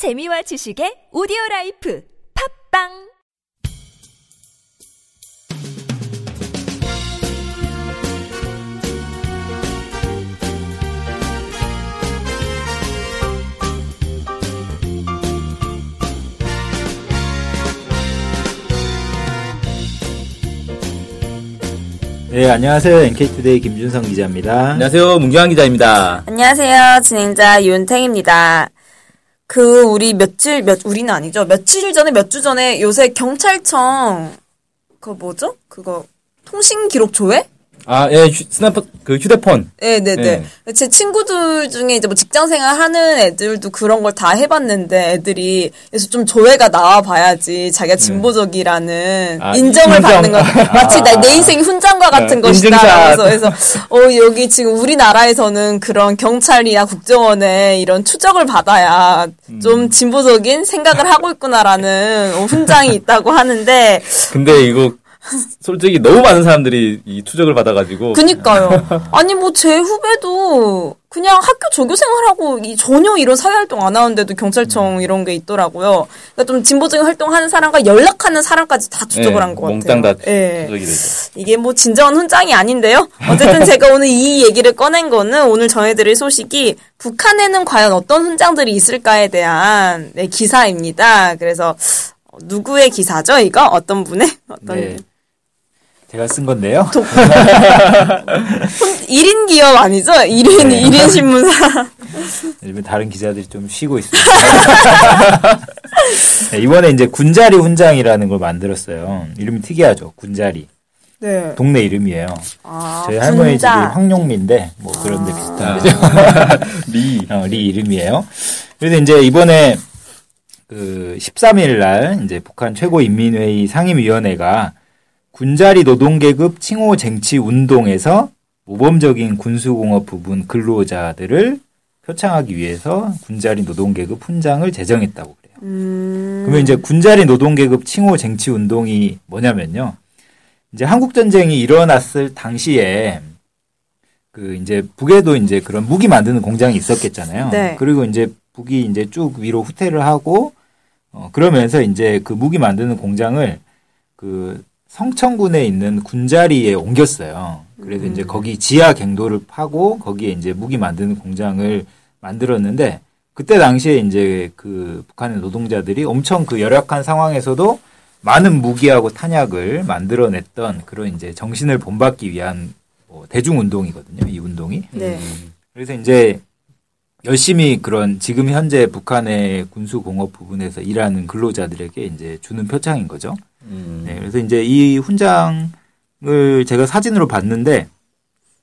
재미와 지식의 오디오 라이프 팟빵 네, 안녕하세요. NK투데이 김준성 기자입니다. 안녕하세요. 문경환 기자입니다. 안녕하세요. 진행자 윤탱입니다. 그 우리 며칠 몇 우리는 아니죠. 며칠 전에 몇 주 전에 요새 경찰청 그거 뭐죠? 그거 통신 기록 조회? 아, 예, 휴, 스나프, 그 휴대폰. 네, 네, 네. 제 친구들 중에 이제 뭐 직장 생활 하는 애들도 그런 걸 다 해봤는데 애들이 그래서 좀 조회가 나와 봐야지 자기가 진보적이라는 아, 인정을 인정. 받는 거 마치 나, 내 인생 훈장과 같은 네, 것이다. 인증샷. 그래서, 그래서 어 여기 지금 우리나라에서는 그런 경찰이나 국정원에 이런 추적을 받아야 좀 진보적인 생각을 하고 있구나라는 어, 훈장이 있다고 하는데 근데 이거, 솔직히 너무 많은 사람들이 이 투적을 받아가지고. 그니까요. 아니 뭐 제 후배도 그냥 학교 조교 생활하고 이 전혀 이런 사회 활동 안 하는데도 경찰청 이런 게 있더라고요. 그러니까 좀 진보적인 활동하는 사람과 연락하는 사람까지 다 추적을 예, 한것 같아요. 몽땅 다 예. 투적이 되죠. 이게 뭐 진정한 훈장이 아닌데요. 어쨌든 제가 오늘 이 얘기를 꺼낸 거는 오늘 전해드릴 소식이 북한에는 과연 어떤 훈장들이 있을까에 대한 네, 기사입니다. 그래서 어, 누구의 기사죠? 이거 어떤 분의 어떤 네. 제가 쓴 건데요. 1인 기업 아니죠? 1인, 네. 1인 신문사. 요즘 다른 기자들이 좀 쉬고 있습니다. 네, 이번에 이제 군자리 훈장이라는 걸 만들었어요. 이름이 특이하죠. 군자리. 네. 동네 이름이에요. 아, 저희 할머니 집이. 황룡리인데 뭐 그런 데 비슷한 아. 거죠. 리. 어, 리 이름이에요. 그래서 이제 이번에 그 13일 날 이제 북한 최고인민회의 상임위원회가 군자리 노동계급 칭호 쟁취 운동에서 모범적인 군수공업 부분 근로자들을 표창하기 위해서 군자리 노동계급 훈장을 제정했다고 그래요. 음, 그러면 이제 군자리 노동계급 칭호 쟁취 운동이 뭐냐면요. 이제 한국 전쟁이 일어났을 당시에 그 이제 북에도 이제 그런 무기 만드는 공장이 있었겠잖아요. 네. 그리고 이제 북이 이제 쭉 위로 후퇴를 하고 어 그러면서 이제 그 무기 만드는 공장을 그 성천군에 있는 군자리에 옮겼어요. 그래서 이제 거기 지하 갱도를 파고 거기에 이제 무기 만드는 공장을 만들었는데 그때 당시에 이제 그 북한의 노동자들이 엄청 그 열악한 상황에서도 많은 무기하고 탄약을 만들어냈던 그런 이제 정신을 본받기 위한 뭐 대중운동이거든요. 이 운동이. 네. 그래서 이제 열심히 그런 지금 현재 북한의 군수공업 부분에서 일하는 근로자들에게 이제 주는 표창인 거죠. 음. 네, 그래서 이제 이 훈장을 제가 사진으로 봤는데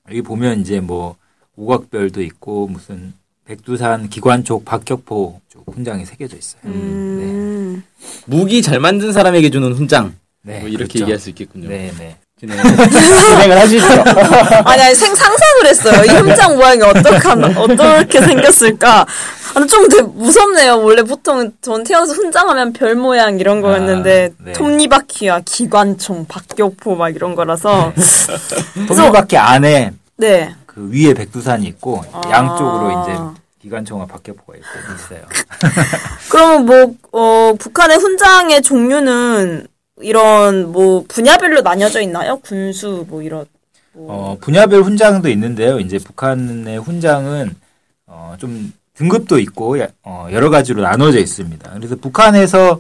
여기 보면 이제 뭐 오각별도 있고 무슨 백두산 기관촉 박격포 쪽 훈장이 새겨져 있어요. 음, 무기 잘 만든 사람에게 주는 훈장. 네, 뭐 이렇게 그렇죠. 얘기할 수 있겠군요. 네, 네. 진행, 진행을 하시죠. 아니, 아니, 생, 상상을 했어요. 이 훈장 모양이 어떻게, 어떻게 생겼을까. 아, 좀 되게 무섭네요. 원래 보통 전 태어나서 훈장하면 별 모양 이런 거였는데, 아, 네. 톱니바퀴와 기관총, 박격포 막 이런 거라서. 동물바퀴 안에 네. 그 위에 백두산이 있고 아. 양쪽으로 이제 기관총과 박격포가 있어요. 그러면 뭐, 어, 북한의 훈장의 종류는 이런 뭐 분야별로 나뉘어져 있나요? 군수 뭐 이런. 뭐. 어, 분야별 훈장도 있는데요. 이제 북한의 훈장은 어, 좀 등급도 있고 야- 어, 여러 가지로 나눠져 있습니다. 그래서 북한에서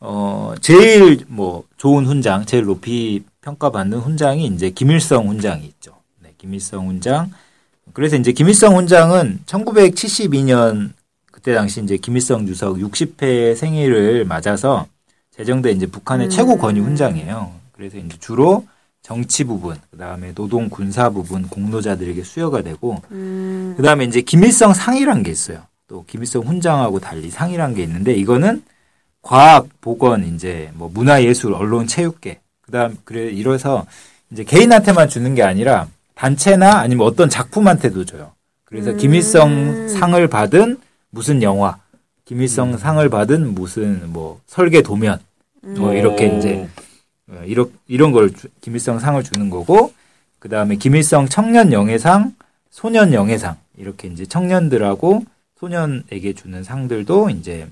어, 제일 뭐 좋은 훈장, 제일 높이 평가받는 훈장이 이제 김일성 훈장이 있죠. 네, 김일성 훈장. 그래서 이제 김일성 훈장은 1972년 그때 당시 이제 김일성 주석 60회 생일을 맞아서 제정된 이제 북한의 최고 권위 훈장이에요. 그래서 이제 주로 정치 부분, 그 다음에 노동 군사 부분 공로자들에게 수여가 되고, 음, 그 다음에 이제 김일성 상이란 게 있어요. 또 김일성 훈장하고 달리 상이란 게 있는데 이거는 과학, 보건, 이제 뭐 문화 예술, 언론, 체육계, 그 다음 그래 이래서 이제 개인한테만 주는 게 아니라 단체나 아니면 어떤 작품한테도 줘요. 그래서 김일성 상을 받은 무슨 영화, 김일성 상을 받은 무슨 뭐 설계 도면, 뭐 이렇게 오. 이제 어, 이런 이런 걸 주- 김일성 상을 주는 거고 그 다음에 김일성 청년 영예상, 소년 영예상 이렇게 이제 청년들하고 소년에게 주는 상들도 이제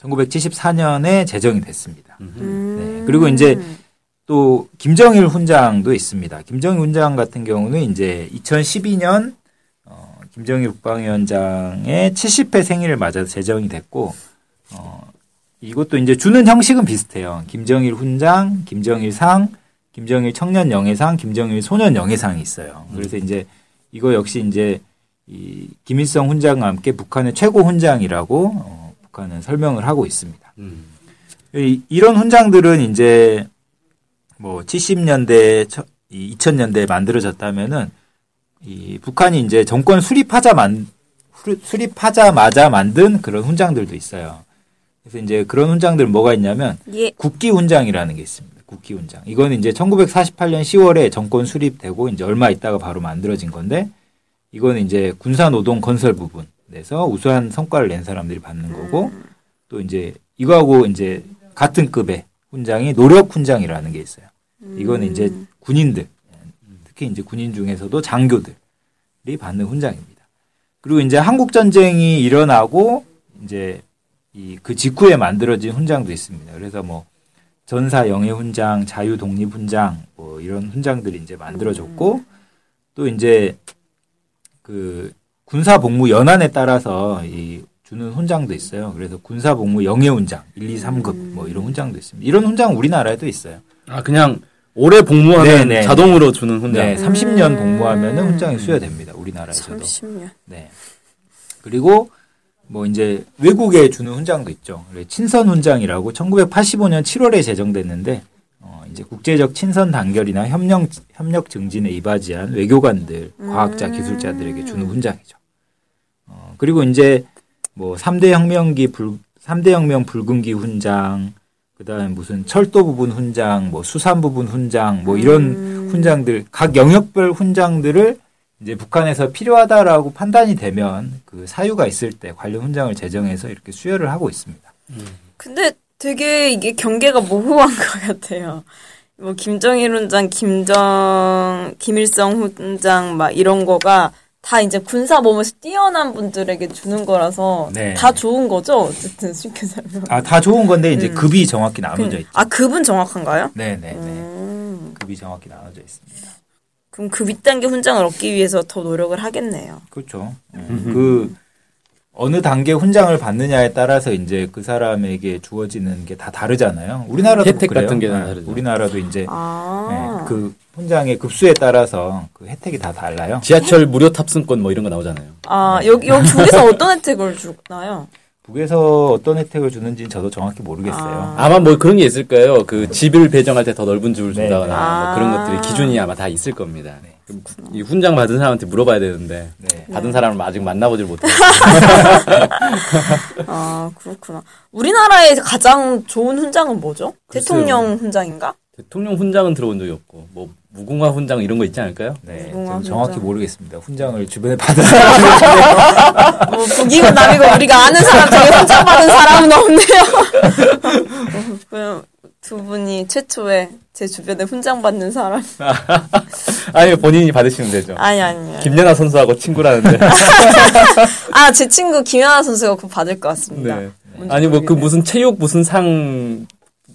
1974년에 제정이 됐습니다. 음. 네. 그리고 이제 또 김정일 훈장도 있습니다. 김정일 훈장 같은 경우는 이제 2012년 어, 김정일 국방위원장의 70회 생일을 맞아서 제정이 됐고 어, 이것도 이제 주는 형식은 비슷해요. 김정일 훈장, 김정일 상, 김정일 청년 영예상, 김정일 소년 영예상이 있어요. 그래서 이제 이거 역시 이제 이 김일성 훈장과 함께 북한의 최고 훈장이라고 어, 북한은 설명을 하고 있습니다. 음. 이, 이런 훈장들은 이제 뭐 70년대, 2000년대에 만들어졌다면은 이 북한이 이제 정권 수립하자 만 수- 수립하자마자 만든 그런 훈장들도 있어요. 그래서 이제 그런 훈장들 뭐가 있냐면 예. 국기 훈장이라는 게 있습니다. 국기 훈장. 이거는 이제 1948년 10월에 정권 수립되고 이제 얼마 있다가 바로 만들어진 건데 이거는 이제 군사 노동 건설 부분 에서 우수한 성과를 낸 사람들이 받는 거고 또 이제 이거하고 이제 같은 급의 훈장이 노력 훈장이라는 게 있어요. 이거는 이제 군인들 특히 이제 군인 중에서도 장교들이 받는 훈장입니다. 그리고 이제 한국 전쟁이 일어나고 이제 이 그 직후에 만들어진 훈장도 있습니다. 그래서 뭐 전사 영예 훈장, 자유 독립 훈장 뭐 이런 훈장들이 이제 만들어졌고 또 이제 그 군사 복무 연한에 따라서 이 주는 훈장도 있어요. 그래서 군사 복무 영예 훈장 1, 2, 3급 뭐 이런 훈장도 있습니다. 이런 훈장 우리나라에도 있어요. 아 그냥 오래 복무하면 네, 네. 자동으로 주는 훈장. 네, 30년 복무하면은 훈장이 수여됩니다. 우리나라에서도. 30년. 네. 그리고 뭐 이제 외국에 주는 훈장도 있죠. 친선 훈장이라고 1985년 7월에 제정됐는데 어 이제 국제적 친선 단결이나 협력 협력 증진에 이바지한 외교관들, 과학자, 기술자들에게 주는 훈장이죠. 어 그리고 이제 뭐 3대 혁명기 불 3대 혁명 붉은기 훈장 그다음에 무슨 철도 부분 훈장, 뭐 수산 부분 훈장, 뭐 이런 훈장들 각 영역별 훈장들을 이제 북한에서 필요하다라고 판단이 되면 그 사유가 있을 때 관련 훈장을 제정해서 이렇게 수여를 하고 있습니다. 근데 되게 이게 경계가 모호한 것 같아요. 뭐 김정일 훈장, 김정, 김일성 훈장 막 이런 거가 다 이제 군사 몸에서 뛰어난 분들에게 주는 거라서 네. 다 좋은 거죠. 어쨌든 쉽게 설명. 아, 다 좋은 건데 이제 급이 정확히 나눠져 있죠. 아 급은 정확한가요? 네, 네, 네. 음, 급이 정확히 나눠져 있습니다. 그럼 급 2단계 훈장을 얻기 위해서 더 노력을 하겠네요. 그렇죠. 그 어느 단계 훈장을 받느냐에 따라서 이제 그 사람에게 주어지는 게 다 다르잖아요. 우리나라도 혜택 그래요. 같은 게다 네, 다르죠. 우리나라도 이제 아, 네, 그 훈장의 급수에 따라서 그 혜택이 다 달라요. 지하철 무료 탑승권 뭐 이런 거 나오잖아요. 아 여기 여기 중에서 어떤 혜택을 주나요? 북에서 어떤 혜택을 주는지는 저도 정확히 모르겠어요. 아 마 뭐 그런 게 있을 거예요. 그 집을 배정할 때 더 넓은 집을 네, 준다거나 네. 뭐 그런 아. 것들이 기준이 아마 다 있을 겁니다. 그럼 이 훈장 받은 사람한테 물어봐야 되는데 네. 받은 사람을 아직 만나보질 못해요. 아 그렇구나. 우리나라의 가장 좋은 훈장은 뭐죠? 글쎄요. 대통령 훈장인가? 대통령 훈장은 들어본 적이 없고 뭐 무궁화 훈장 이런 거 있지 않을까요? 네, 정확히 훈장. 모르겠습니다. 훈장을 주변에 받은 사람 뭐 북이고 남이고 우리가 아는 사람 중에 훈장 받은 사람은 없네요. 어, 그냥 두 분이 최초에 제 주변에 훈장 받는 사람. 아니 본인이 받으시면 되죠. 아니 아니. 김연아 선수하고 친구라는데. 아 제 친구 김연아 선수가 그거 받을 것 같습니다. 네. 아니 뭐 그. 무슨 체육 무슨 상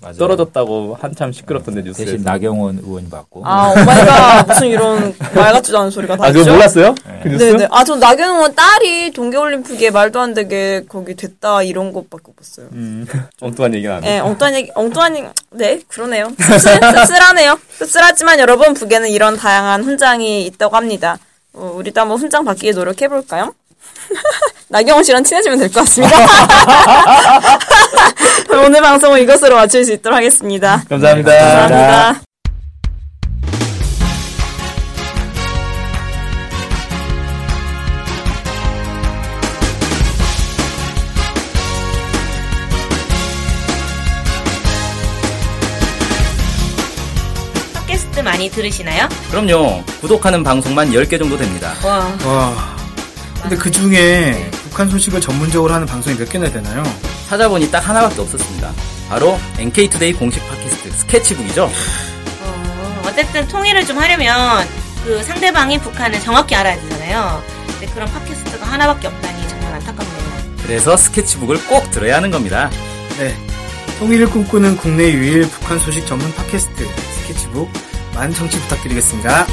맞아요. 떨어졌다고 한참 시끄럽던데 뉴스에서. 대신 나경원 의원이 받고 아 oh my god 무슨 이런 말 같지도 않은 소리가 다 아 그거 있죠? 몰랐어요? 그 뉴스? 네네. 아, 저 나경원 딸이 동계올림픽에 말도 안 되게 거기 됐다 이런 것밖에 못 봤어요. 음, 엉뚱한 얘기는 안 해. 예, 엉뚱한 얘기, 엉뚱한 얘기, 네, 그러네요. 씁쓸, 씁쓸하네요. 씁쓸하지만 여러분, 북에는 이런 다양한 훈장이 있다고 합니다. 어, 우리도 한번 훈장 받기 에 노력해볼까요? 나경원 씨랑 친해지면 될 것 같습니다. 오늘 방송은 이것으로 마칠 수 있도록 하겠습니다. 감사합니다. 감사합니다. 팟캐스트 많이 들으시나요? 그럼요. 구독하는 방송만 10개 정도 됩니다. 와, 와. 근데 그 중에 북한 소식을 전문적으로 하는 방송이 몇 개나 되나요? 찾아보니 딱 하나밖에 없었습니다. 바로 NK투데이 공식 팟캐스트 스케치북이죠. 어, 어쨌든 통일을 좀 하려면 그 상대방이 북한을 정확히 알아야 되잖아요. 근데 그런 팟캐스트가 하나밖에 없다니 정말 안타깝네요. 그래서 스케치북을 꼭 들어야 하는 겁니다. 네. 통일을 꿈꾸는 국내 유일 북한 소식 전문 팟캐스트 스케치북 많은 청취 부탁드리겠습니다.